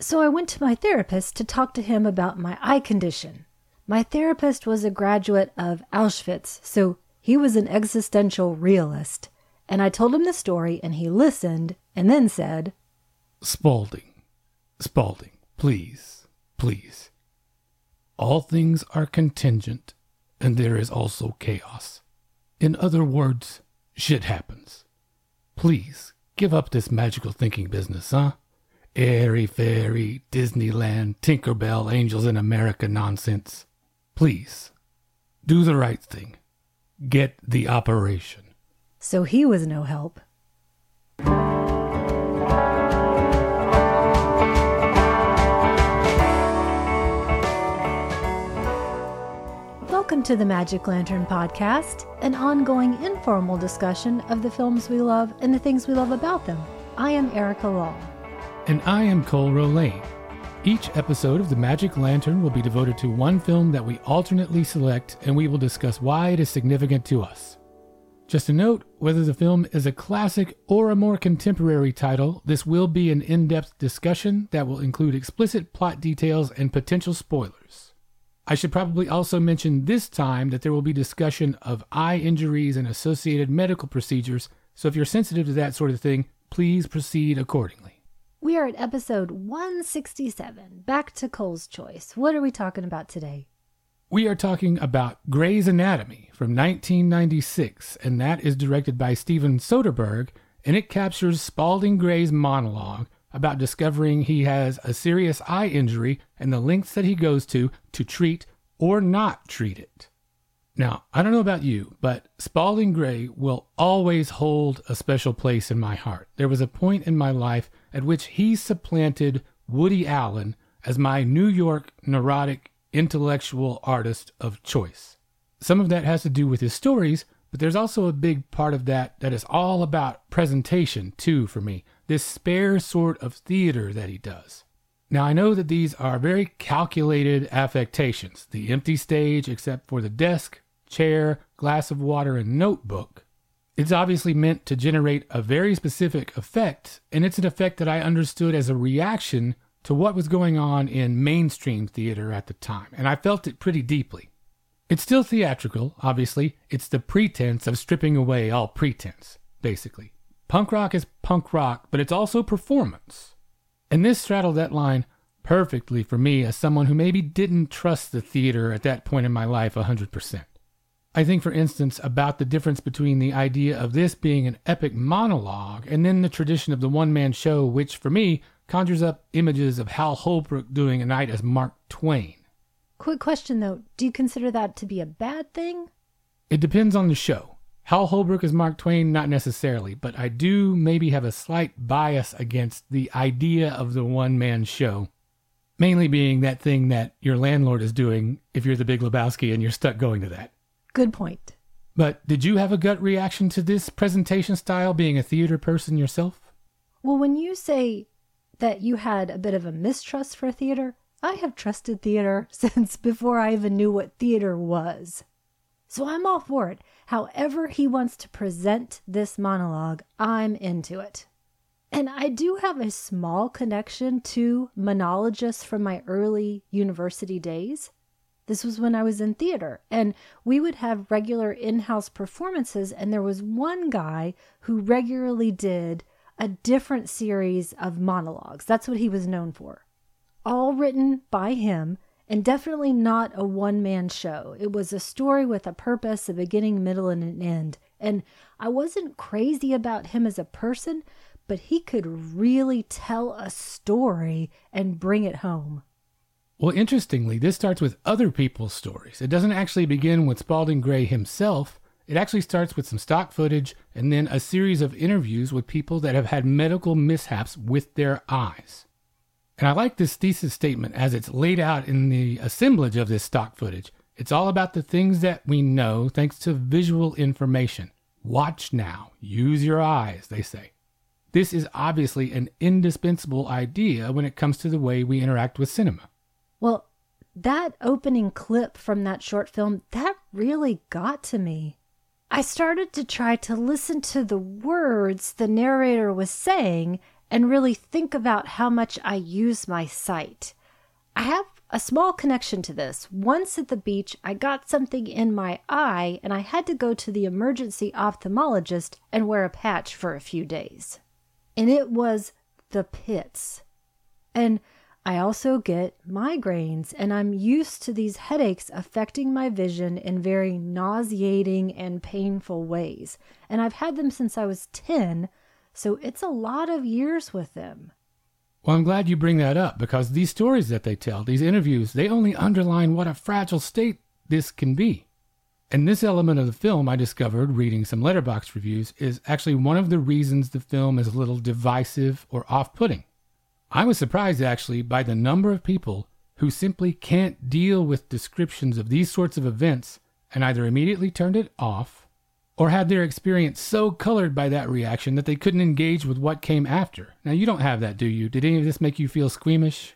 So I went to my therapist to talk to him about my eye condition. My therapist was a graduate of Auschwitz, so he was an existential realist. And I told him the story, and he listened and then said, Spalding, Spalding, please, please. All things are contingent, and there is also chaos. In other words, shit happens. Please, give up this magical thinking business, huh? Airy fairy, Disneyland, Tinkerbell, Angels in America nonsense. Please, do the right thing. Get the operation. So he was no help. Welcome to the Magic Lantern Podcast, an ongoing informal discussion of the films we love and the things we love about them. I am Erica Law. And I am Cole Rolane. Each episode of the Magic Lantern will be devoted to one film that we alternately select, and we will discuss why it is significant to us. Just a note whether the film is a classic or a more contemporary title, this will be an in depth discussion that will include explicit plot details and potential spoilers. I should probably also mention this time that there will be discussion of eye injuries and associated medical procedures, so if you're sensitive to that sort of thing, please proceed accordingly. We are at episode 167. Back to Cole's choice. What are we talking about today? We are talking about Gray's Anatomy from 1996, and that is directed by Steven Soderbergh, and it captures Spalding Gray's monologue about discovering he has a serious eye injury and the lengths that he goes to to treat or not treat it. Now, I don't know about you, but Spalding Gray will always hold a special place in my heart. There was a point in my life at which he supplanted Woody Allen as my New York neurotic intellectual artist of choice. Some of that has to do with his stories, but there's also a big part of that that is all about presentation, too, for me. This spare sort of theater that he does. Now, I know that these are very calculated affectations the empty stage, except for the desk, chair, glass of water, and notebook. It's obviously meant to generate a very specific effect, and it's an effect that I understood as a reaction to what was going on in mainstream theater at the time, and I felt it pretty deeply. It's still theatrical, obviously. It's the pretense of stripping away all pretense, basically. Punk rock is punk rock, but it's also performance. And this straddled that line perfectly for me as someone who maybe didn't trust the theater at that point in my life a 100%. I think, for instance, about the difference between the idea of this being an epic monologue and then the tradition of the one man show, which for me conjures up images of Hal Holbrook doing a night as Mark Twain. Quick question though do you consider that to be a bad thing? It depends on the show. Hal Holbrook as Mark Twain, not necessarily, but I do maybe have a slight bias against the idea of the one man show. Mainly being that thing that your landlord is doing if you're the Big Lebowski and you're stuck going to that. Good point. But did you have a gut reaction to this presentation style being a theater person yourself? Well, when you say that you had a bit of a mistrust for theater, I have trusted theater since before I even knew what theater was. So I'm all for it. However, he wants to present this monologue, I'm into it. And I do have a small connection to monologists from my early university days. This was when I was in theater, and we would have regular in house performances. And there was one guy who regularly did a different series of monologues. That's what he was known for. All written by him, and definitely not a one man show. It was a story with a purpose, a beginning, middle, and an end. And I wasn't crazy about him as a person, but he could really tell a story and bring it home. Well, interestingly, this starts with other people's stories. It doesn't actually begin with Spalding Gray himself. It actually starts with some stock footage and then a series of interviews with people that have had medical mishaps with their eyes. And I like this thesis statement as it's laid out in the assemblage of this stock footage. It's all about the things that we know thanks to visual information. Watch now, use your eyes, they say. This is obviously an indispensable idea when it comes to the way we interact with cinema. Well, that opening clip from that short film, that really got to me. I started to try to listen to the words the narrator was saying, and really think about how much I use my sight. I have a small connection to this. Once at the beach, I got something in my eye and I had to go to the emergency ophthalmologist and wear a patch for a few days. And it was the pits. And I also get migraines, and I'm used to these headaches affecting my vision in very nauseating and painful ways. And I've had them since I was 10, so it's a lot of years with them. Well, I'm glad you bring that up because these stories that they tell, these interviews, they only underline what a fragile state this can be. And this element of the film, I discovered reading some Letterboxd reviews, is actually one of the reasons the film is a little divisive or off putting. I was surprised actually by the number of people who simply can't deal with descriptions of these sorts of events and either immediately turned it off or had their experience so colored by that reaction that they couldn't engage with what came after. Now, you don't have that, do you? Did any of this make you feel squeamish?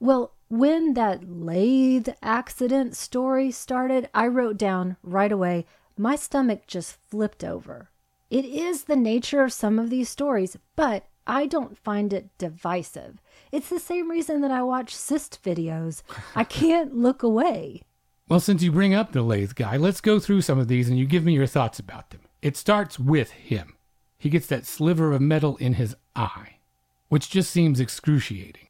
Well, when that lathe accident story started, I wrote down right away, my stomach just flipped over. It is the nature of some of these stories, but I don't find it divisive. It's the same reason that I watch cyst videos. I can't look away. Well, since you bring up the lathe guy, let's go through some of these and you give me your thoughts about them. It starts with him. He gets that sliver of metal in his eye, which just seems excruciating.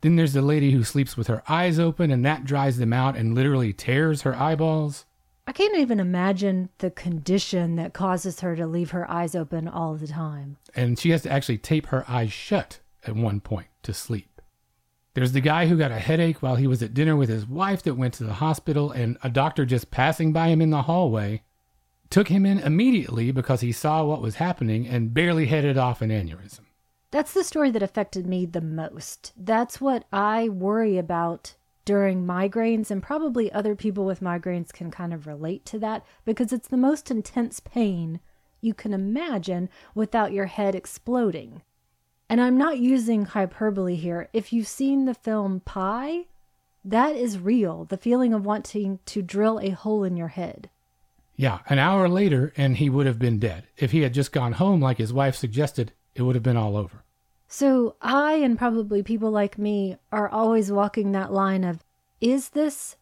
Then there's the lady who sleeps with her eyes open and that dries them out and literally tears her eyeballs. I can't even imagine the condition that causes her to leave her eyes open all the time. And she has to actually tape her eyes shut at one point to sleep. There's the guy who got a headache while he was at dinner with his wife that went to the hospital, and a doctor just passing by him in the hallway took him in immediately because he saw what was happening and barely headed off an aneurysm. That's the story that affected me the most. That's what I worry about during migraines, and probably other people with migraines can kind of relate to that because it's the most intense pain you can imagine without your head exploding. And I'm not using hyperbole here. If you've seen the film Pi, that is real the feeling of wanting to drill a hole in your head. Yeah, an hour later, and he would have been dead. If he had just gone home like his wife suggested, it would have been all over. So I and probably people like me are always walking that line of is this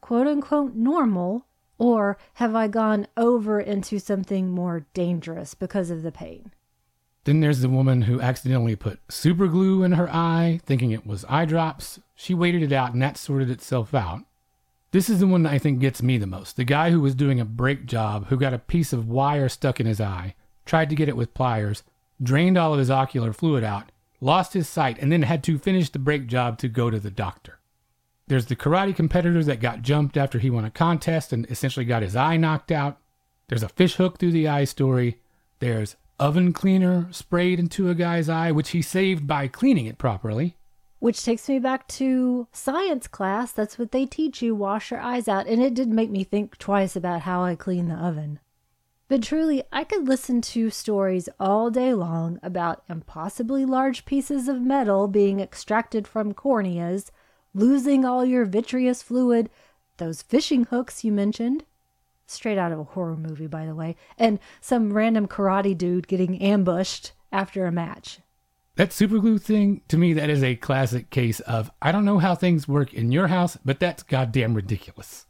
quote unquote normal or have I gone over into something more dangerous because of the pain? Then there's the woman who accidentally put super glue in her eye, thinking it was eye drops. She waited it out and that sorted itself out. This is the one that I think gets me the most. The guy who was doing a brake job, who got a piece of wire stuck in his eye, tried to get it with pliers, drained all of his ocular fluid out, lost his sight, and then had to finish the brake job to go to the doctor. There's the karate competitor that got jumped after he won a contest and essentially got his eye knocked out. There's a fish hook through the eye story. There's oven cleaner sprayed into a guy's eye, which he saved by cleaning it properly. Which takes me back to science class. That's what they teach you wash your eyes out. And it did make me think twice about how I clean the oven. But truly, I could listen to stories all day long about impossibly large pieces of metal being extracted from corneas, losing all your vitreous fluid, those fishing hooks you mentioned, straight out of a horror movie, by the way, and some random karate dude getting ambushed after a match. That superglue thing, to me, that is a classic case of I don't know how things work in your house, but that's goddamn ridiculous.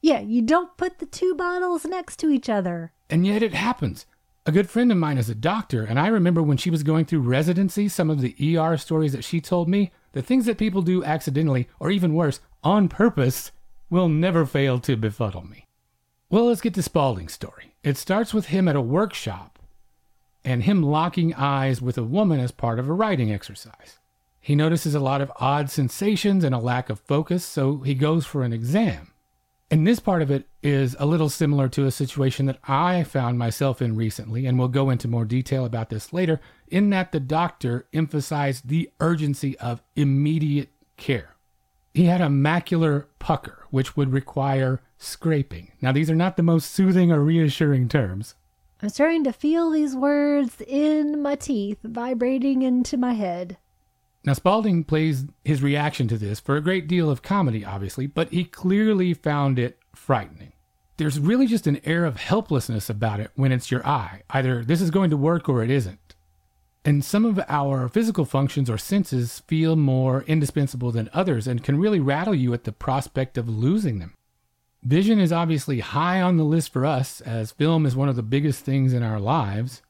Yeah, you don't put the two bottles next to each other. And yet it happens. A good friend of mine is a doctor, and I remember when she was going through residency, some of the ER stories that she told me, the things that people do accidentally, or even worse, on purpose, will never fail to befuddle me. Well, let's get to Spalding's story. It starts with him at a workshop and him locking eyes with a woman as part of a writing exercise. He notices a lot of odd sensations and a lack of focus, so he goes for an exam. And this part of it is a little similar to a situation that I found myself in recently, and we'll go into more detail about this later, in that the doctor emphasized the urgency of immediate care. He had a macular pucker, which would require scraping. Now, these are not the most soothing or reassuring terms. I'm starting to feel these words in my teeth vibrating into my head. Now, Spalding plays his reaction to this for a great deal of comedy, obviously, but he clearly found it frightening. There's really just an air of helplessness about it when it's your eye. Either this is going to work or it isn't. And some of our physical functions or senses feel more indispensable than others and can really rattle you at the prospect of losing them. Vision is obviously high on the list for us, as film is one of the biggest things in our lives.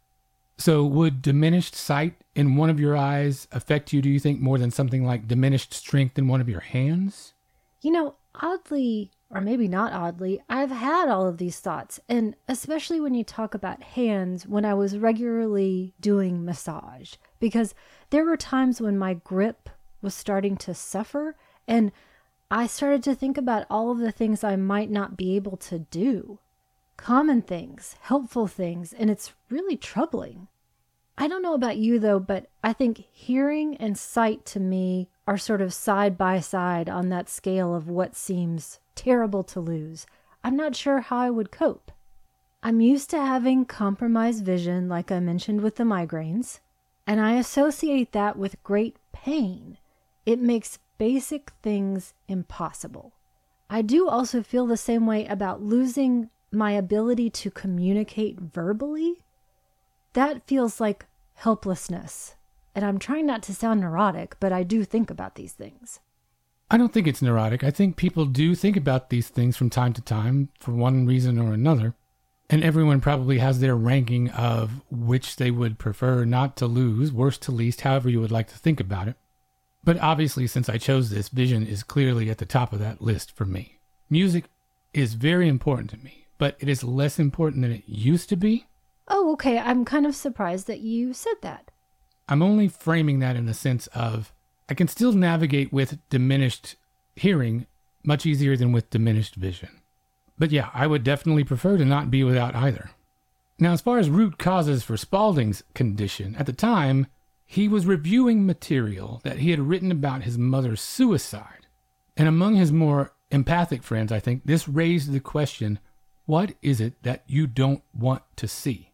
So, would diminished sight in one of your eyes affect you, do you think, more than something like diminished strength in one of your hands? You know, oddly, or maybe not oddly, I've had all of these thoughts. And especially when you talk about hands, when I was regularly doing massage, because there were times when my grip was starting to suffer. And I started to think about all of the things I might not be able to do common things, helpful things, and it's really troubling. I don't know about you though, but I think hearing and sight to me are sort of side by side on that scale of what seems terrible to lose. I'm not sure how I would cope. I'm used to having compromised vision, like I mentioned with the migraines, and I associate that with great pain. It makes basic things impossible. I do also feel the same way about losing my ability to communicate verbally. That feels like helplessness. And I'm trying not to sound neurotic, but I do think about these things. I don't think it's neurotic. I think people do think about these things from time to time for one reason or another. And everyone probably has their ranking of which they would prefer not to lose, worst to least, however you would like to think about it. But obviously, since I chose this, vision is clearly at the top of that list for me. Music is very important to me, but it is less important than it used to be. Oh, okay. I'm kind of surprised that you said that. I'm only framing that in the sense of I can still navigate with diminished hearing much easier than with diminished vision. But yeah, I would definitely prefer to not be without either. Now, as far as root causes for Spalding's condition, at the time, he was reviewing material that he had written about his mother's suicide. And among his more empathic friends, I think, this raised the question what is it that you don't want to see?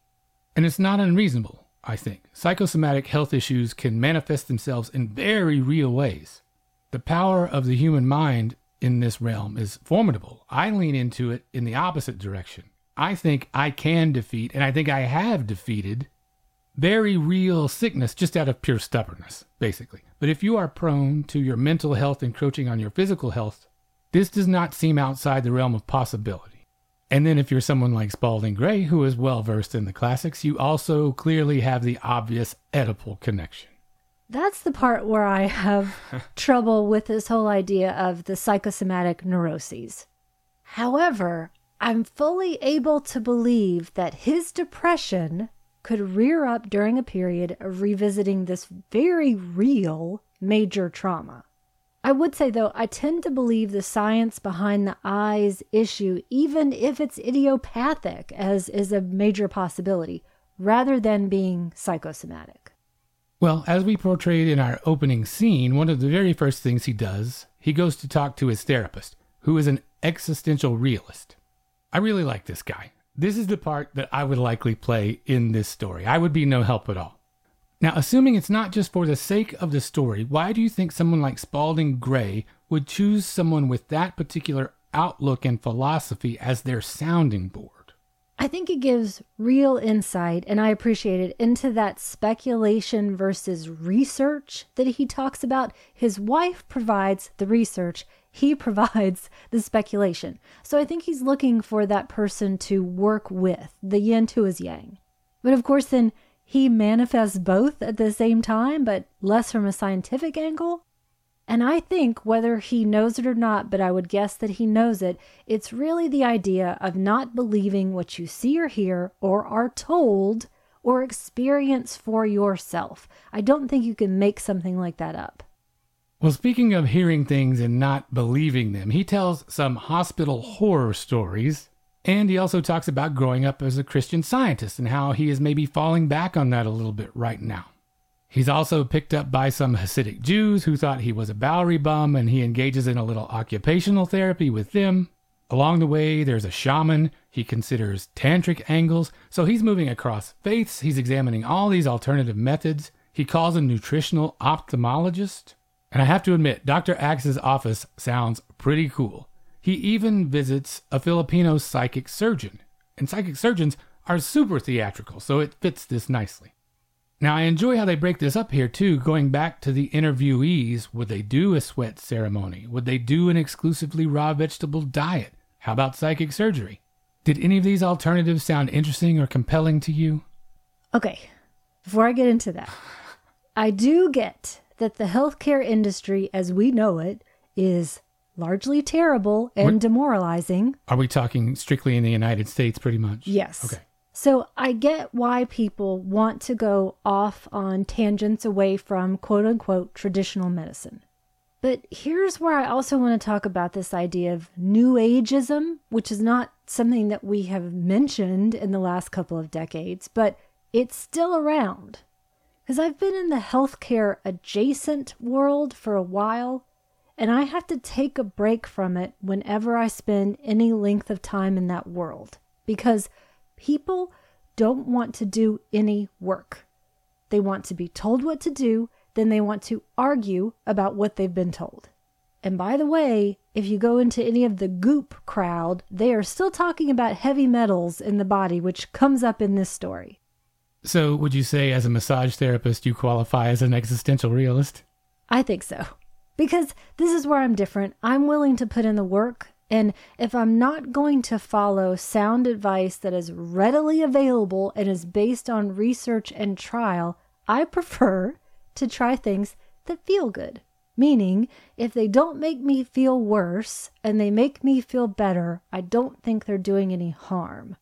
And it's not unreasonable, I think. Psychosomatic health issues can manifest themselves in very real ways. The power of the human mind in this realm is formidable. I lean into it in the opposite direction. I think I can defeat, and I think I have defeated very real sickness just out of pure stubbornness, basically. But if you are prone to your mental health encroaching on your physical health, this does not seem outside the realm of possibility. And then if you're someone like Spalding Gray, who is well versed in the classics, you also clearly have the obvious Oedipal connection. That's the part where I have trouble with this whole idea of the psychosomatic neuroses. However, I'm fully able to believe that his depression could rear up during a period of revisiting this very real major trauma. I would say, though, I tend to believe the science behind the eyes issue, even if it's idiopathic, as is a major possibility, rather than being psychosomatic. Well, as we portrayed in our opening scene, one of the very first things he does, he goes to talk to his therapist, who is an existential realist. I really like this guy. This is the part that I would likely play in this story. I would be no help at all. Now, assuming it's not just for the sake of the story, why do you think someone like Spalding Gray would choose someone with that particular outlook and philosophy as their sounding board? I think it gives real insight, and I appreciate it, into that speculation versus research that he talks about. His wife provides the research, he provides the speculation. So I think he's looking for that person to work with, the yin to his yang. But of course, then he manifests both at the same time, but less from a scientific angle. And I think, whether he knows it or not, but I would guess that he knows it, it's really the idea of not believing what you see or hear or are told or experience for yourself. I don't think you can make something like that up. Well, speaking of hearing things and not believing them, he tells some hospital horror stories. And he also talks about growing up as a Christian scientist and how he is maybe falling back on that a little bit right now. He's also picked up by some Hasidic Jews who thought he was a Bowery bum, and he engages in a little occupational therapy with them. Along the way, there's a shaman. He considers tantric angles. So he's moving across faiths. He's examining all these alternative methods. He calls a nutritional ophthalmologist. And I have to admit, Dr. Axe's office sounds pretty cool. He even visits a Filipino psychic surgeon. And psychic surgeons are super theatrical, so it fits this nicely. Now, I enjoy how they break this up here, too, going back to the interviewees. Would they do a sweat ceremony? Would they do an exclusively raw vegetable diet? How about psychic surgery? Did any of these alternatives sound interesting or compelling to you? Okay, before I get into that, I do get that the healthcare industry as we know it is largely terrible and What- demoralizing. Are we talking strictly in the United States, pretty much? Yes. Okay. So I get why people want to go off on tangents away from quote unquote traditional medicine. But here's where I also want to talk about this idea of new ageism, which is not something that we have mentioned in the last couple of decades, but it's still around. Because I've been in the healthcare adjacent world for a while, and I have to take a break from it whenever I spend any length of time in that world. Because people don't want to do any work. They want to be told what to do, then they want to argue about what they've been told. And by the way, if you go into any of the goop crowd, they are still talking about heavy metals in the body, which comes up in this story. So, would you say, as a massage therapist, you qualify as an existential realist? I think so. Because this is where I'm different. I'm willing to put in the work. And if I'm not going to follow sound advice that is readily available and is based on research and trial, I prefer to try things that feel good. Meaning, if they don't make me feel worse and they make me feel better, I don't think they're doing any harm.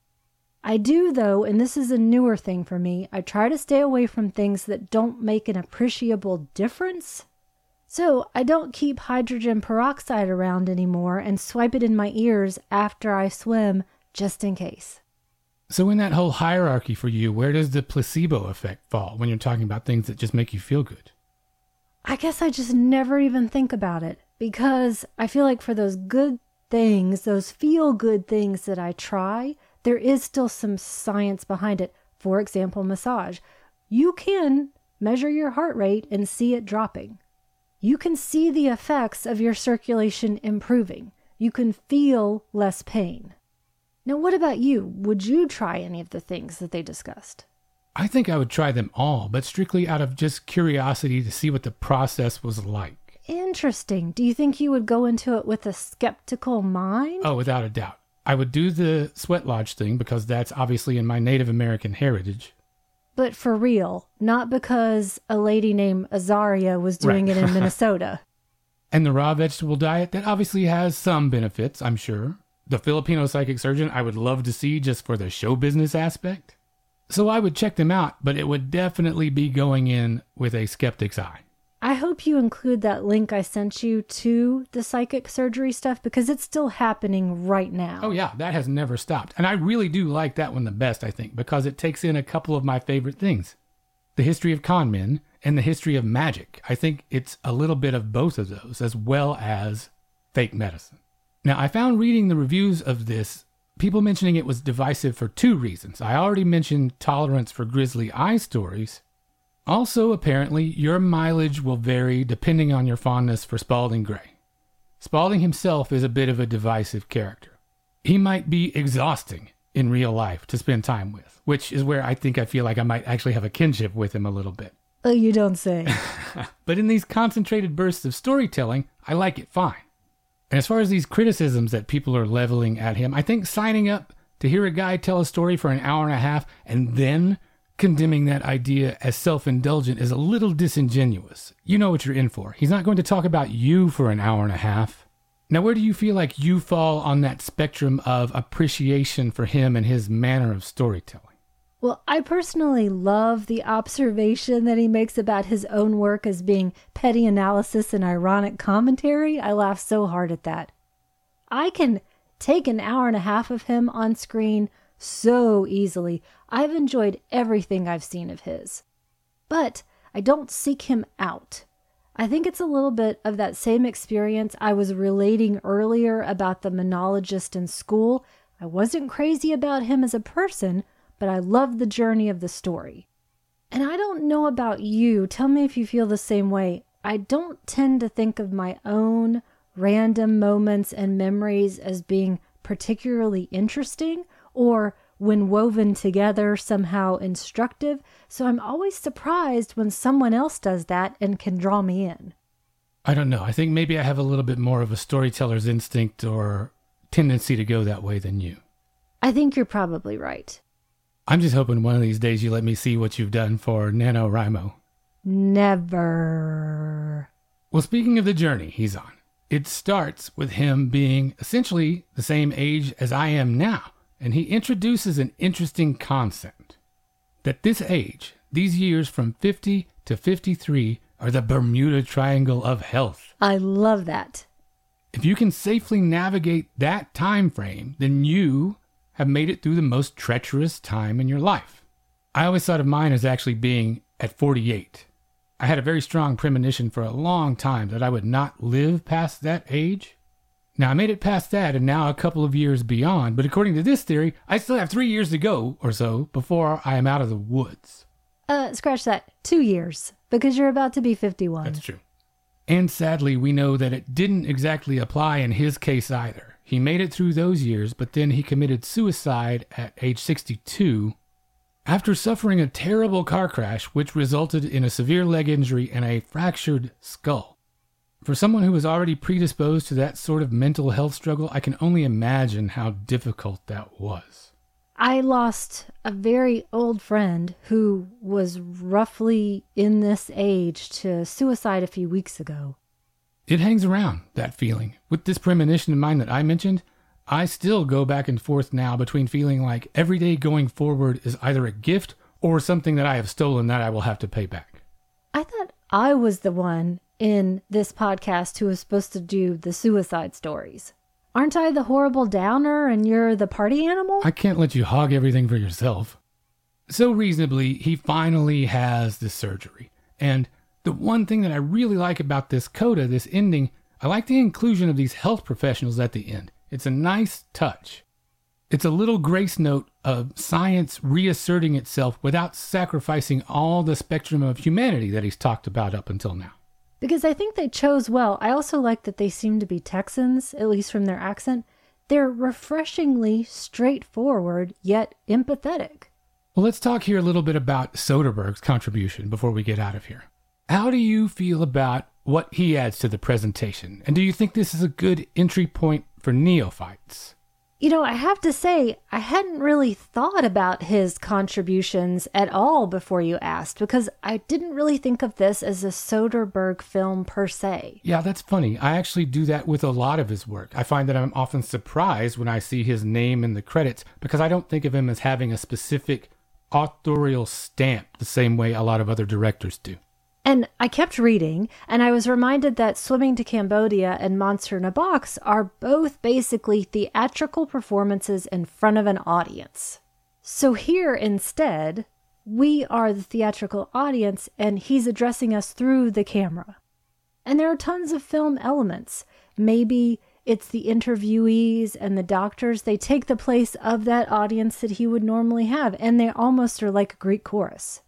I do, though, and this is a newer thing for me, I try to stay away from things that don't make an appreciable difference. So I don't keep hydrogen peroxide around anymore and swipe it in my ears after I swim just in case. So, in that whole hierarchy for you, where does the placebo effect fall when you're talking about things that just make you feel good? I guess I just never even think about it because I feel like for those good things, those feel good things that I try, there is still some science behind it. For example, massage. You can measure your heart rate and see it dropping. You can see the effects of your circulation improving. You can feel less pain. Now, what about you? Would you try any of the things that they discussed? I think I would try them all, but strictly out of just curiosity to see what the process was like. Interesting. Do you think you would go into it with a skeptical mind? Oh, without a doubt. I would do the sweat lodge thing because that's obviously in my Native American heritage. But for real, not because a lady named Azaria was doing Right. it in Minnesota. And the raw vegetable diet, that obviously has some benefits, I'm sure. The Filipino psychic surgeon, I would love to see just for the show business aspect. So I would check them out, but it would definitely be going in with a skeptic's eye. I hope you include that link I sent you to the psychic surgery stuff because it's still happening right now. Oh, yeah, that has never stopped. And I really do like that one the best, I think, because it takes in a couple of my favorite things the history of con men and the history of magic. I think it's a little bit of both of those, as well as fake medicine. Now, I found reading the reviews of this, people mentioning it was divisive for two reasons. I already mentioned tolerance for grisly eye stories. Also, apparently, your mileage will vary depending on your fondness for Spalding Gray. Spalding himself is a bit of a divisive character. He might be exhausting in real life to spend time with, which is where I think I feel like I might actually have a kinship with him a little bit. Oh, you don't say. But in these concentrated bursts of storytelling, I like it fine. And as far as these criticisms that people are leveling at him, I think signing up to hear a guy tell a story for an hour and a half and then condemning that idea as self indulgent is a little disingenuous. You know what you're in for. He's not going to talk about you for an hour and a half. Now, where do you feel like you fall on that spectrum of appreciation for him and his manner of storytelling? Well, I personally love the observation that he makes about his own work as being petty analysis and ironic commentary. I laugh so hard at that. I can take an hour and a half of him on screen so easily. I've enjoyed everything I've seen of his. But I don't seek him out. I think it's a little bit of that same experience I was relating earlier about the monologist in school. I wasn't crazy about him as a person, but I loved the journey of the story. And I don't know about you, tell me if you feel the same way. I don't tend to think of my own random moments and memories as being particularly interesting or when woven together, somehow instructive. So I'm always surprised when someone else does that and can draw me in. I don't know. I think maybe I have a little bit more of a storyteller's instinct or tendency to go that way than you. I think you're probably right. I'm just hoping one of these days you let me see what you've done for NaNoWriMo. Never. Well, speaking of the journey he's on, it starts with him being essentially the same age as I am now, and he introduces an interesting concept that this age, these years from 50 to 53, are the Bermuda Triangle of health. I love that. If you can safely navigate that time frame, then you have made it through the most treacherous time in your life. I always thought of mine as actually being at 48. I had a very strong premonition for a long time that I would not live past that age. Now, I made it past that and now a couple of years beyond, but according to this theory, I still have three years to go or so before I am out of the woods. Uh, scratch that. Two years, because you're about to be 51. That's true. And sadly, we know that it didn't exactly apply in his case either. He made it through those years, but then he committed suicide at age 62 after suffering a terrible car crash which resulted in a severe leg injury and a fractured skull. For someone who was already predisposed to that sort of mental health struggle, I can only imagine how difficult that was. I lost a very old friend who was roughly in this age to suicide a few weeks ago. It hangs around, that feeling. With this premonition in mind that I mentioned, I still go back and forth now between feeling like every day going forward is either a gift or something that I have stolen that I will have to pay back. I thought I was the one in this podcast who is supposed to do the suicide stories. Aren't I the horrible downer and you're the party animal? I can't let you hog everything for yourself. So reasonably, he finally has the surgery. And the one thing that I really like about this coda, this ending, I like the inclusion of these health professionals at the end. It's a nice touch. It's a little grace note of science reasserting itself without sacrificing all the spectrum of humanity that he's talked about up until now. Because I think they chose well. I also like that they seem to be Texans, at least from their accent. They're refreshingly straightforward, yet empathetic. Well, let's talk here a little bit about Soderbergh's contribution before we get out of here. How do you feel about what he adds to the presentation? And do you think this is a good entry point for neophytes? You know, I have to say, I hadn't really thought about his contributions at all before you asked because I didn't really think of this as a Soderbergh film per se. Yeah, that's funny. I actually do that with a lot of his work. I find that I'm often surprised when I see his name in the credits because I don't think of him as having a specific authorial stamp the same way a lot of other directors do. And I kept reading, and I was reminded that Swimming to Cambodia and Monster in a Box are both basically theatrical performances in front of an audience. So here instead, we are the theatrical audience, and he's addressing us through the camera. And there are tons of film elements. Maybe it's the interviewees and the doctors, they take the place of that audience that he would normally have, and they almost are like a Greek chorus.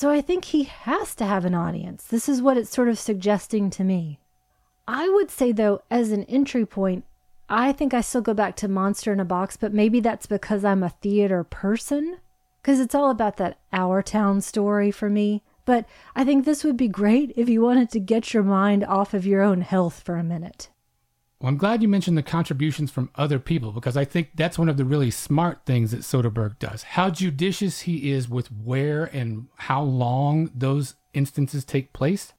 So I think he has to have an audience. This is what it's sort of suggesting to me. I would say, though, as an entry point, I think I still go back to Monster in a Box, but maybe that's because I'm a theater person. Because it's all about that Our Town story for me. But I think this would be great if you wanted to get your mind off of your own health for a minute. Well, I'm glad you mentioned the contributions from other people because I think that's one of the really smart things that Soderbergh does. How judicious he is with where and how long those instances take place.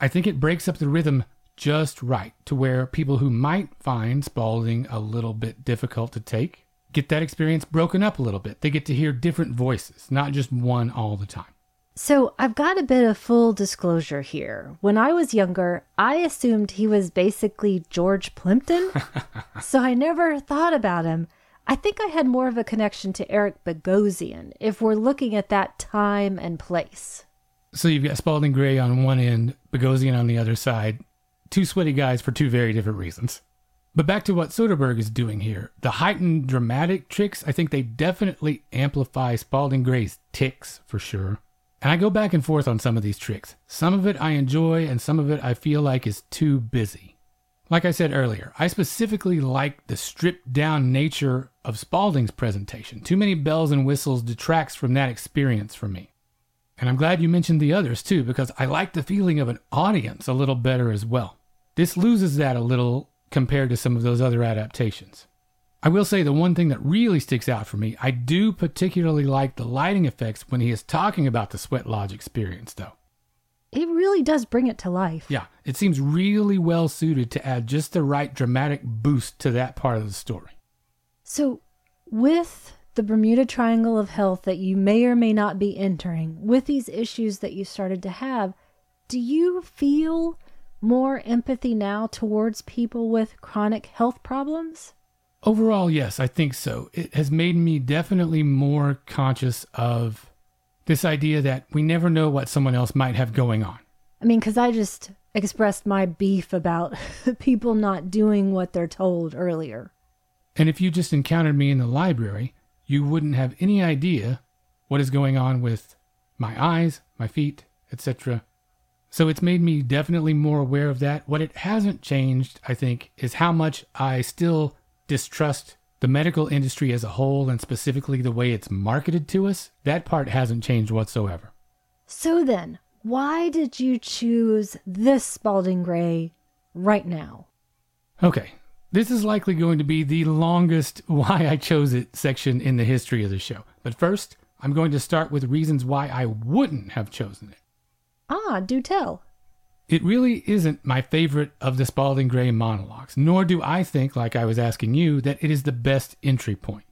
I think it breaks up the rhythm just right to where people who might find Spalding a little bit difficult to take get that experience broken up a little bit. They get to hear different voices, not just one all the time. So, I've got a bit of full disclosure here. When I was younger, I assumed he was basically George Plimpton. so, I never thought about him. I think I had more of a connection to Eric Bogosian if we're looking at that time and place. So, you've got Spalding Gray on one end, Bogosian on the other side. Two sweaty guys for two very different reasons. But back to what Soderbergh is doing here. The heightened dramatic tricks, I think they definitely amplify Spalding Gray's tics for sure. And I go back and forth on some of these tricks. Some of it I enjoy, and some of it I feel like is too busy. Like I said earlier, I specifically like the stripped down nature of Spalding's presentation. Too many bells and whistles detracts from that experience for me. And I'm glad you mentioned the others too, because I like the feeling of an audience a little better as well. This loses that a little compared to some of those other adaptations. I will say the one thing that really sticks out for me, I do particularly like the lighting effects when he is talking about the sweat lodge experience, though. It really does bring it to life. Yeah, it seems really well suited to add just the right dramatic boost to that part of the story. So, with the Bermuda Triangle of Health that you may or may not be entering, with these issues that you started to have, do you feel more empathy now towards people with chronic health problems? Overall, yes, I think so. It has made me definitely more conscious of this idea that we never know what someone else might have going on. I mean, because I just expressed my beef about people not doing what they're told earlier. And if you just encountered me in the library, you wouldn't have any idea what is going on with my eyes, my feet, etc. So it's made me definitely more aware of that. What it hasn't changed, I think, is how much I still distrust the medical industry as a whole and specifically the way it's marketed to us. That part hasn't changed whatsoever. So then, why did you choose this Spalding Gray right now? Okay, this is likely going to be the longest why I chose it section in the history of the show. But first, I'm going to start with reasons why I wouldn't have chosen it. Ah, do tell. It really isn't my favorite of the Spalding Gray monologues, nor do I think, like I was asking you, that it is the best entry point.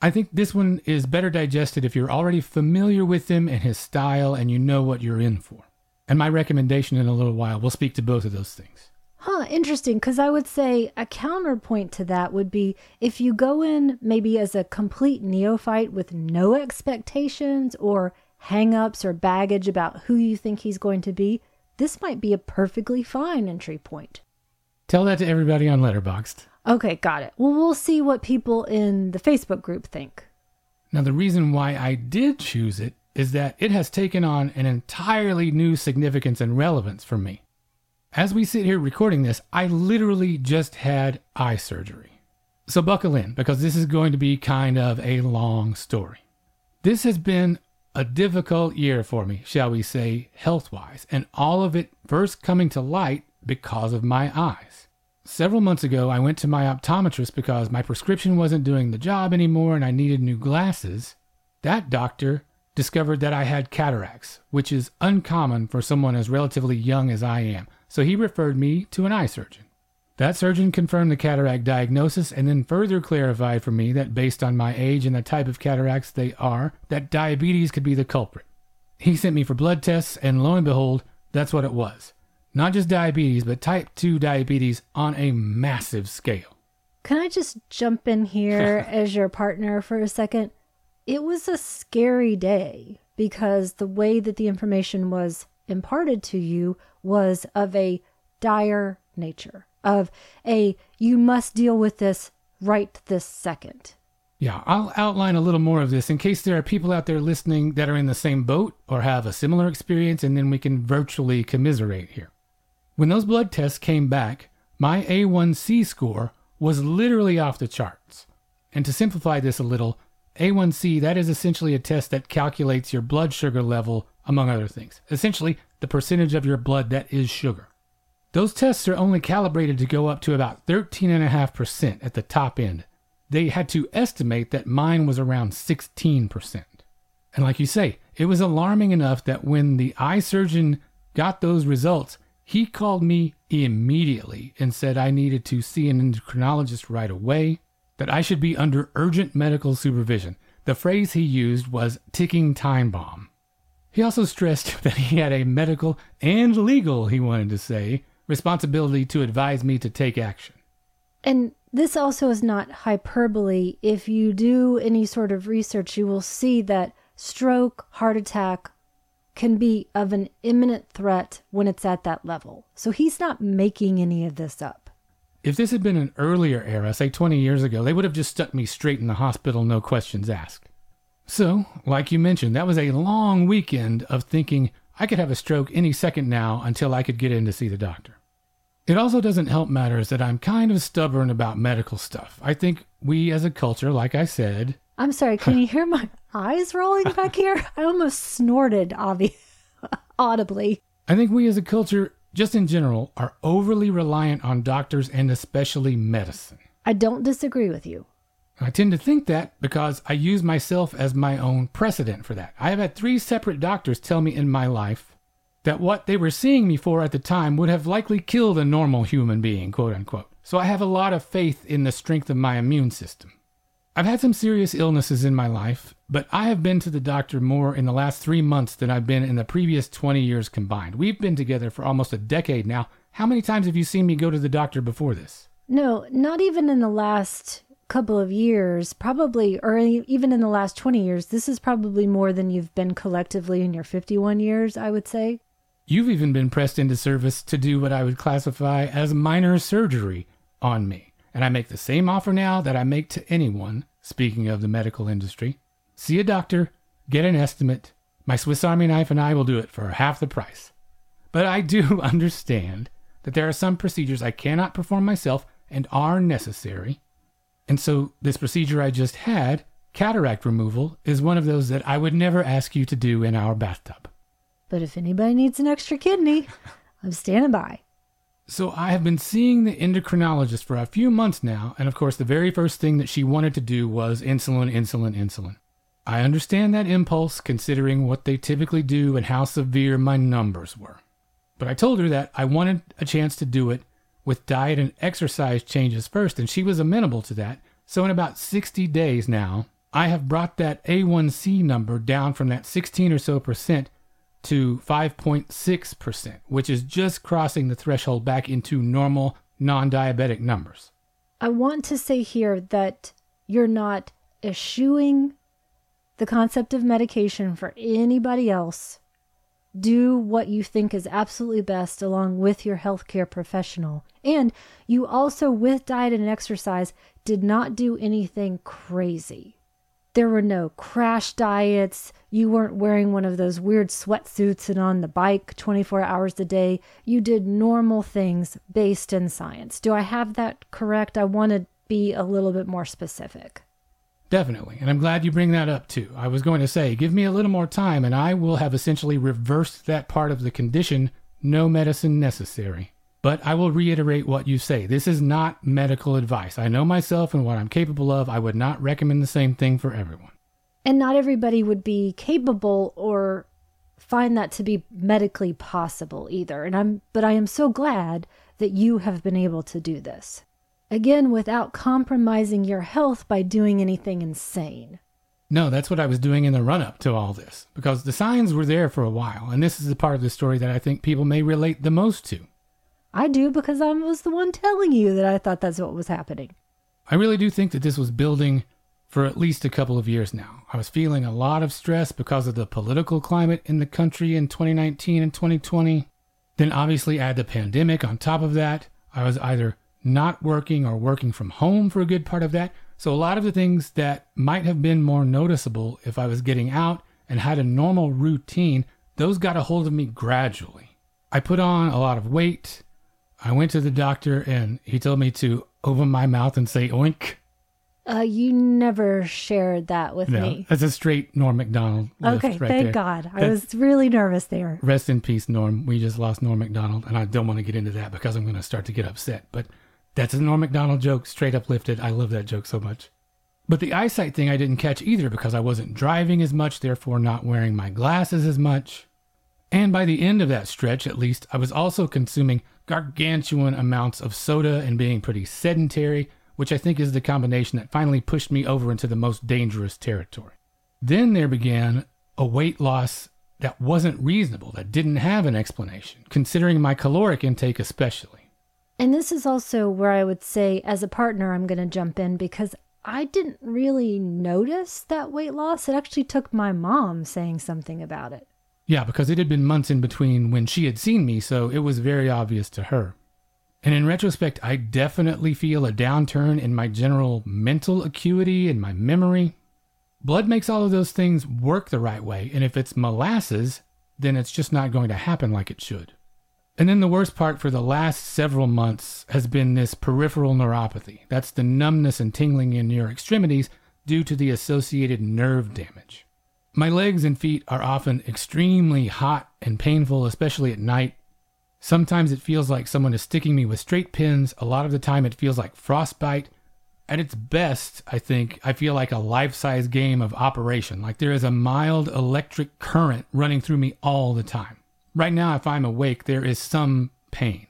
I think this one is better digested if you're already familiar with him and his style and you know what you're in for. And my recommendation in a little while will speak to both of those things. Huh, interesting. Because I would say a counterpoint to that would be if you go in maybe as a complete neophyte with no expectations or hang ups or baggage about who you think he's going to be, this might be a perfectly fine entry point. Tell that to everybody on Letterboxd. Okay, got it. Well, we'll see what people in the Facebook group think. Now, the reason why I did choose it is that it has taken on an entirely new significance and relevance for me. As we sit here recording this, I literally just had eye surgery. So buckle in because this is going to be kind of a long story. This has been a difficult year for me, shall we say, health wise, and all of it first coming to light because of my eyes. Several months ago, I went to my optometrist because my prescription wasn't doing the job anymore and I needed new glasses. That doctor discovered that I had cataracts, which is uncommon for someone as relatively young as I am, so he referred me to an eye surgeon. That surgeon confirmed the cataract diagnosis and then further clarified for me that based on my age and the type of cataracts they are, that diabetes could be the culprit. He sent me for blood tests, and lo and behold, that's what it was. Not just diabetes, but type 2 diabetes on a massive scale. Can I just jump in here as your partner for a second? It was a scary day because the way that the information was imparted to you was of a dire nature of a you must deal with this right this second. Yeah, I'll outline a little more of this in case there are people out there listening that are in the same boat or have a similar experience, and then we can virtually commiserate here. When those blood tests came back, my A1C score was literally off the charts. And to simplify this a little, A1C, that is essentially a test that calculates your blood sugar level, among other things. Essentially, the percentage of your blood that is sugar. Those tests are only calibrated to go up to about 13.5% at the top end. They had to estimate that mine was around 16%. And like you say, it was alarming enough that when the eye surgeon got those results, he called me immediately and said I needed to see an endocrinologist right away, that I should be under urgent medical supervision. The phrase he used was ticking time bomb. He also stressed that he had a medical and legal, he wanted to say, responsibility to advise me to take action. And this also is not hyperbole. If you do any sort of research, you will see that stroke, heart attack can be of an imminent threat when it's at that level. So he's not making any of this up. If this had been an earlier era, say 20 years ago, they would have just stuck me straight in the hospital, no questions asked. So, like you mentioned, that was a long weekend of thinking I could have a stroke any second now until I could get in to see the doctor. It also doesn't help matters that I'm kind of stubborn about medical stuff. I think we as a culture, like I said, I'm sorry, can you hear my eyes rolling back here? I almost snorted obvi- audibly. I think we as a culture, just in general, are overly reliant on doctors and especially medicine. I don't disagree with you. I tend to think that because I use myself as my own precedent for that. I have had three separate doctors tell me in my life that what they were seeing me for at the time would have likely killed a normal human being, quote unquote. So I have a lot of faith in the strength of my immune system. I've had some serious illnesses in my life, but I have been to the doctor more in the last three months than I've been in the previous 20 years combined. We've been together for almost a decade now. How many times have you seen me go to the doctor before this? No, not even in the last couple of years, probably, or even in the last 20 years. This is probably more than you've been collectively in your 51 years, I would say. You've even been pressed into service to do what I would classify as minor surgery on me. And I make the same offer now that I make to anyone, speaking of the medical industry. See a doctor, get an estimate. My Swiss Army knife and I will do it for half the price. But I do understand that there are some procedures I cannot perform myself and are necessary. And so, this procedure I just had, cataract removal, is one of those that I would never ask you to do in our bathtub. But if anybody needs an extra kidney, I'm standing by. So, I have been seeing the endocrinologist for a few months now, and of course, the very first thing that she wanted to do was insulin, insulin, insulin. I understand that impulse considering what they typically do and how severe my numbers were. But I told her that I wanted a chance to do it with diet and exercise changes first, and she was amenable to that. So, in about 60 days now, I have brought that A1C number down from that 16 or so percent to 5.6%, which is just crossing the threshold back into normal non diabetic numbers. I want to say here that you're not eschewing the concept of medication for anybody else do what you think is absolutely best along with your healthcare professional. And you also, with diet and exercise, did not do anything crazy. There were no crash diets. You weren't wearing one of those weird sweatsuits and on the bike 24 hours a day. You did normal things based in science. Do I have that correct? I want to be a little bit more specific. Definitely. And I'm glad you bring that up too. I was going to say, give me a little more time and I will have essentially reversed that part of the condition no medicine necessary. But I will reiterate what you say. This is not medical advice. I know myself and what I'm capable of. I would not recommend the same thing for everyone. And not everybody would be capable or find that to be medically possible either. And I'm but I am so glad that you have been able to do this. Again, without compromising your health by doing anything insane. No, that's what I was doing in the run up to all this, because the signs were there for a while, and this is the part of the story that I think people may relate the most to. I do because I was the one telling you that I thought that's what was happening. I really do think that this was building for at least a couple of years now. I was feeling a lot of stress because of the political climate in the country in 2019 and 2020. Then, obviously, add the pandemic on top of that. I was either not working or working from home for a good part of that. So, a lot of the things that might have been more noticeable if I was getting out and had a normal routine, those got a hold of me gradually. I put on a lot of weight. I went to the doctor and he told me to open my mouth and say oink. Uh, you never shared that with No, me. that's a straight Norm Macdonald. lift Okay, right thank there. God. I was really nervous there. Rest in peace, Norm. We just lost Norm Macdonald, and I don't want to get into that because I'm going to start to get upset. But that's a Norm Macdonald joke, straight uplifted. I love that joke so much. But the eyesight thing I didn't catch either because I wasn't driving as much, therefore not wearing my glasses as much. And by the end of that stretch, at least, I was also consuming gargantuan amounts of soda and being pretty sedentary, which I think is the combination that finally pushed me over into the most dangerous territory. Then there began a weight loss that wasn't reasonable, that didn't have an explanation, considering my caloric intake especially. And this is also where I would say, as a partner, I'm going to jump in because I didn't really notice that weight loss. It actually took my mom saying something about it. Yeah, because it had been months in between when she had seen me, so it was very obvious to her. And in retrospect, I definitely feel a downturn in my general mental acuity and my memory. Blood makes all of those things work the right way, and if it's molasses, then it's just not going to happen like it should. And then the worst part for the last several months has been this peripheral neuropathy. That's the numbness and tingling in your extremities due to the associated nerve damage. My legs and feet are often extremely hot and painful, especially at night. Sometimes it feels like someone is sticking me with straight pins. A lot of the time it feels like frostbite. At its best, I think, I feel like a life size game of operation, like there is a mild electric current running through me all the time. Right now, if I'm awake, there is some pain.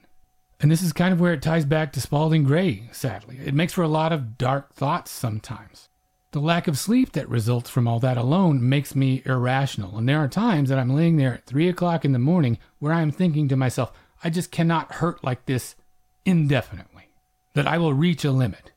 And this is kind of where it ties back to Spalding Gray, sadly. It makes for a lot of dark thoughts sometimes. The lack of sleep that results from all that alone makes me irrational. And there are times that I'm laying there at 3 o'clock in the morning where I am thinking to myself, I just cannot hurt like this indefinitely, that I will reach a limit.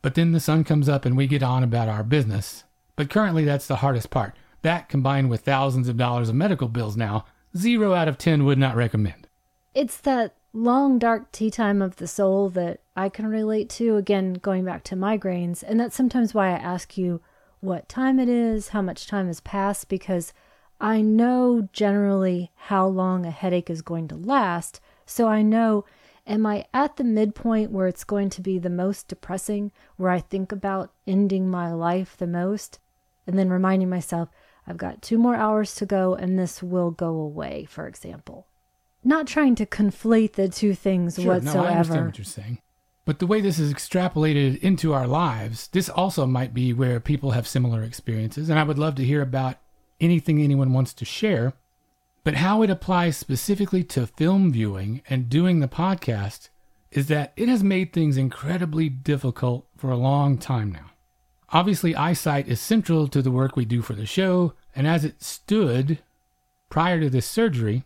But then the sun comes up and we get on about our business. But currently, that's the hardest part. That combined with thousands of dollars of medical bills now Zero out of 10 would not recommend. It's that long, dark tea time of the soul that I can relate to, again, going back to migraines. And that's sometimes why I ask you what time it is, how much time has passed, because I know generally how long a headache is going to last. So I know, am I at the midpoint where it's going to be the most depressing, where I think about ending my life the most? And then reminding myself, I've got two more hours to go and this will go away, for example. Not trying to conflate the two things sure, whatsoever. No, I understand what you're saying. But the way this is extrapolated into our lives, this also might be where people have similar experiences. And I would love to hear about anything anyone wants to share. But how it applies specifically to film viewing and doing the podcast is that it has made things incredibly difficult for a long time now. Obviously, eyesight is central to the work we do for the show, and as it stood prior to this surgery,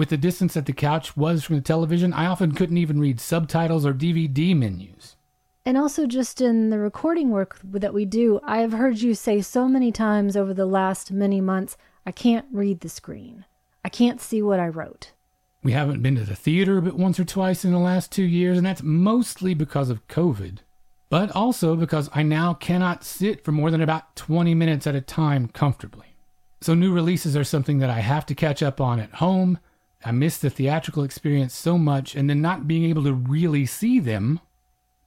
with the distance that the couch was from the television, I often couldn't even read subtitles or DVD menus. And also, just in the recording work that we do, I have heard you say so many times over the last many months, I can't read the screen. I can't see what I wrote. We haven't been to the theater but once or twice in the last two years, and that's mostly because of COVID but also because I now cannot sit for more than about 20 minutes at a time comfortably. So, new releases are something that I have to catch up on at home. I miss the theatrical experience so much, and then not being able to really see them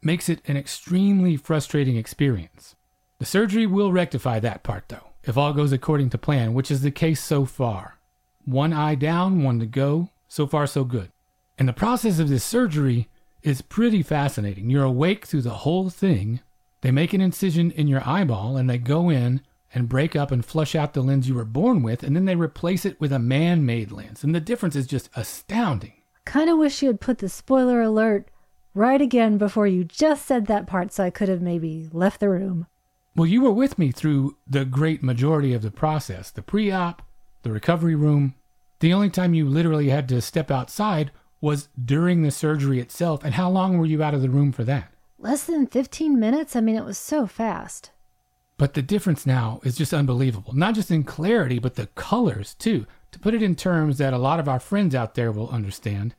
makes it an extremely frustrating experience. The surgery will rectify that part, though, if all goes according to plan, which is the case so far. One eye down, one to go. So far, so good. And the process of this surgery is pretty fascinating. You're awake through the whole thing. They make an incision in your eyeball and they go in and break up and flush out the lens you were born with, and then they replace it with a man made lens. And the difference is just astounding. Kind of wish you had put the spoiler alert right again before you just said that part so I could have maybe left the room. Well, you were with me through the great majority of the process the pre op, the recovery room. The only time you literally had to step outside was during the surgery itself. And how long were you out of the room for that? Less than 15 minutes. I mean, it was so fast. But the difference now is just unbelievable. Not just in clarity, but the colors too. To put it in terms that a lot of our friends out there will understand,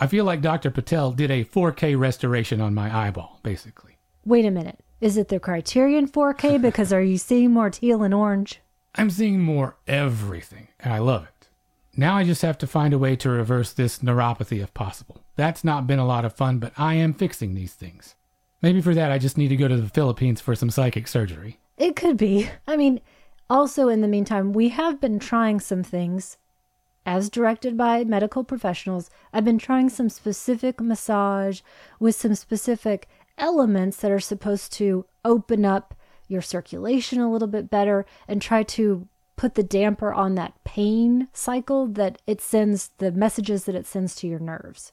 I feel like Dr. Patel did a 4K restoration on my eyeball, basically. Wait a minute. Is it the Criterion 4K? Because are you seeing more teal and orange? I'm seeing more everything, and I love it. Now I just have to find a way to reverse this neuropathy if possible. That's not been a lot of fun, but I am fixing these things. Maybe for that I just need to go to the Philippines for some psychic surgery. It could be. I mean, also in the meantime, we have been trying some things as directed by medical professionals. I've been trying some specific massage with some specific elements that are supposed to open up your circulation a little bit better and try to put the damper on that pain cycle that it sends the messages that it sends to your nerves.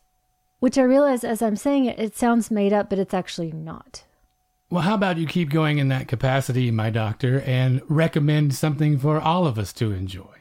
Which I realize as I'm saying it, it sounds made up, but it's actually not. Well, how about you keep going in that capacity, my doctor, and recommend something for all of us to enjoy?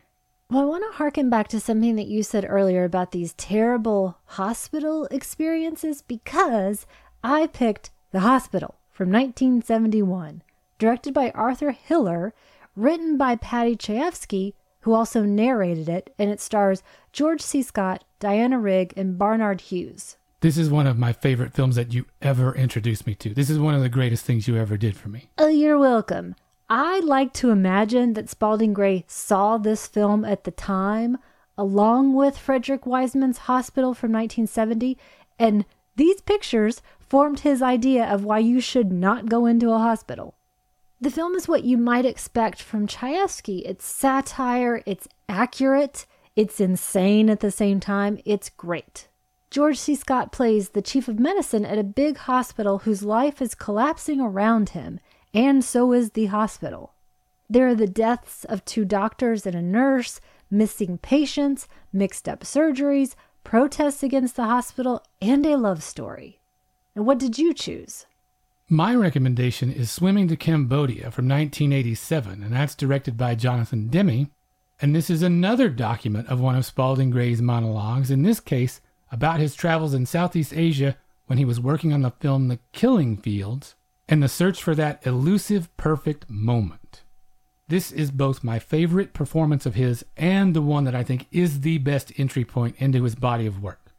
Well, I want to harken back to something that you said earlier about these terrible hospital experiences because I picked The Hospital from 1971, directed by Arthur Hiller written by Paddy Chayefsky, who also narrated it, and it stars George C. Scott, Diana Rigg, and Barnard Hughes. This is one of my favorite films that you ever introduced me to. This is one of the greatest things you ever did for me. Oh, you're welcome. I like to imagine that Spalding Gray saw this film at the time along with Frederick Wiseman's hospital from 1970. And these pictures formed his idea of why you should not go into a hospital. The film is what you might expect from Chayefsky. It's satire, it's accurate, it's insane at the same time, it's great. George C. Scott plays the chief of medicine at a big hospital whose life is collapsing around him, and so is the hospital. There are the deaths of two doctors and a nurse, missing patients, mixed up surgeries, protests against the hospital, and a love story. And what did you choose? My recommendation is Swimming to Cambodia from 1987, and that's directed by Jonathan Demme. And this is another document of one of Spalding Gray's monologues, in this case, about his travels in Southeast Asia when he was working on the film The Killing Fields and the search for that elusive perfect moment. This is both my favorite performance of his and the one that I think is the best entry point into his body of work.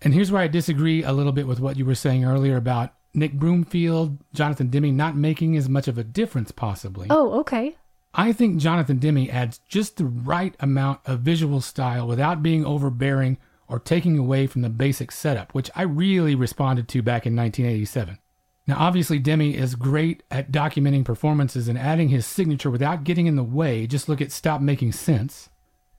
And here's where I disagree a little bit with what you were saying earlier about Nick Broomfield, Jonathan Demme not making as much of a difference, possibly. Oh, okay. I think Jonathan Demme adds just the right amount of visual style without being overbearing or taking away from the basic setup, which I really responded to back in 1987. Now, obviously, Demme is great at documenting performances and adding his signature without getting in the way. Just look at Stop Making Sense.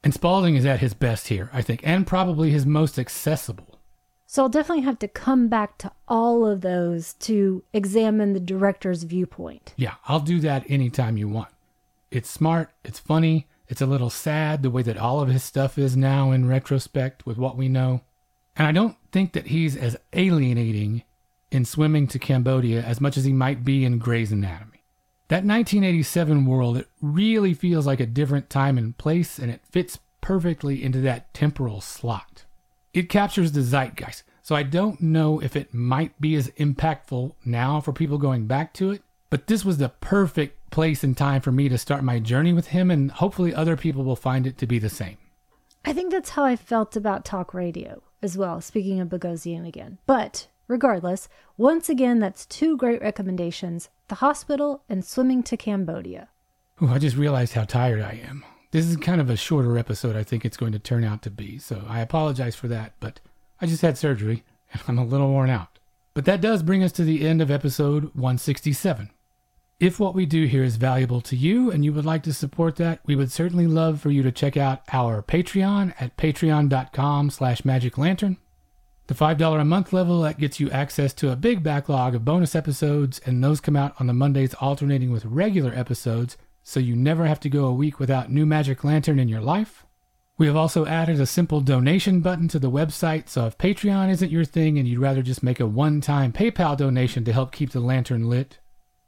And Spalding is at his best here, I think, and probably his most accessible. So I'll definitely have to come back to all of those to examine the director's viewpoint. Yeah, I'll do that anytime you want. It's smart, it's funny, it's a little sad the way that all of his stuff is now in retrospect with what we know. And I don't think that he's as alienating in swimming to Cambodia as much as he might be in Gray's Anatomy. That 1987 world, it really feels like a different time and place, and it fits perfectly into that temporal slot. It captures the zeitgeist, so I don't know if it might be as impactful now for people going back to it, but this was the perfect place and time for me to start my journey with him, and hopefully other people will find it to be the same. I think that's how I felt about talk radio as well, speaking of Bogosian again. But regardless, once again, that's two great recommendations the hospital and swimming to Cambodia. Ooh, I just realized how tired I am. This is kind of a shorter episode, I think it's going to turn out to be, so I apologize for that, but I just had surgery and I'm a little worn out. But that does bring us to the end of episode 167. If what we do here is valuable to you and you would like to support that, we would certainly love for you to check out our Patreon at patreon.com slash magiclantern. The $5 a month level, that gets you access to a big backlog of bonus episodes, and those come out on the Mondays alternating with regular episodes so you never have to go a week without new Magic Lantern in your life. We have also added a simple donation button to the website, so if Patreon isn't your thing and you'd rather just make a one time PayPal donation to help keep the lantern lit,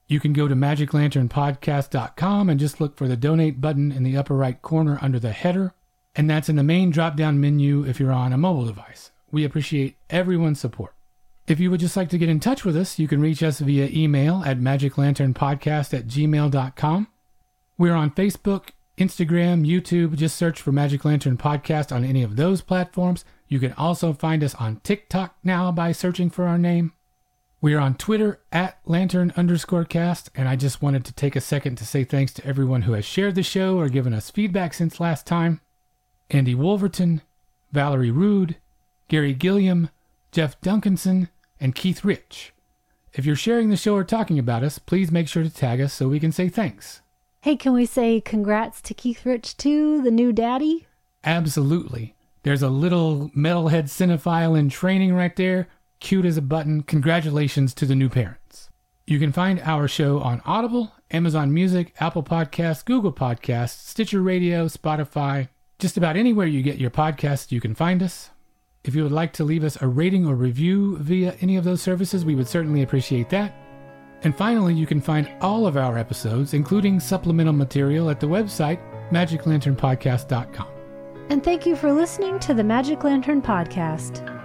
you can go to magiclanternpodcast.com and just look for the donate button in the upper right corner under the header, and that's in the main drop down menu if you're on a mobile device. We appreciate everyone's support. If you would just like to get in touch with us, you can reach us via email at magiclanternpodcast at gmail.com. We're on Facebook, Instagram, YouTube. Just search for Magic Lantern Podcast on any of those platforms. You can also find us on TikTok now by searching for our name. We are on Twitter at lantern underscore cast, and I just wanted to take a second to say thanks to everyone who has shared the show or given us feedback since last time. Andy Wolverton, Valerie Rude, Gary Gilliam, Jeff Duncanson, and Keith Rich. If you're sharing the show or talking about us, please make sure to tag us so we can say thanks. Hey, can we say congrats to Keith Rich too, the new daddy? Absolutely. There's a little metalhead cinephile in training right there. Cute as a button. Congratulations to the new parents. You can find our show on Audible, Amazon Music, Apple Podcasts, Google Podcasts, Stitcher Radio, Spotify, just about anywhere you get your podcasts, you can find us. If you would like to leave us a rating or review via any of those services, we would certainly appreciate that. And finally, you can find all of our episodes, including supplemental material, at the website magiclanternpodcast.com. And thank you for listening to the Magic Lantern Podcast.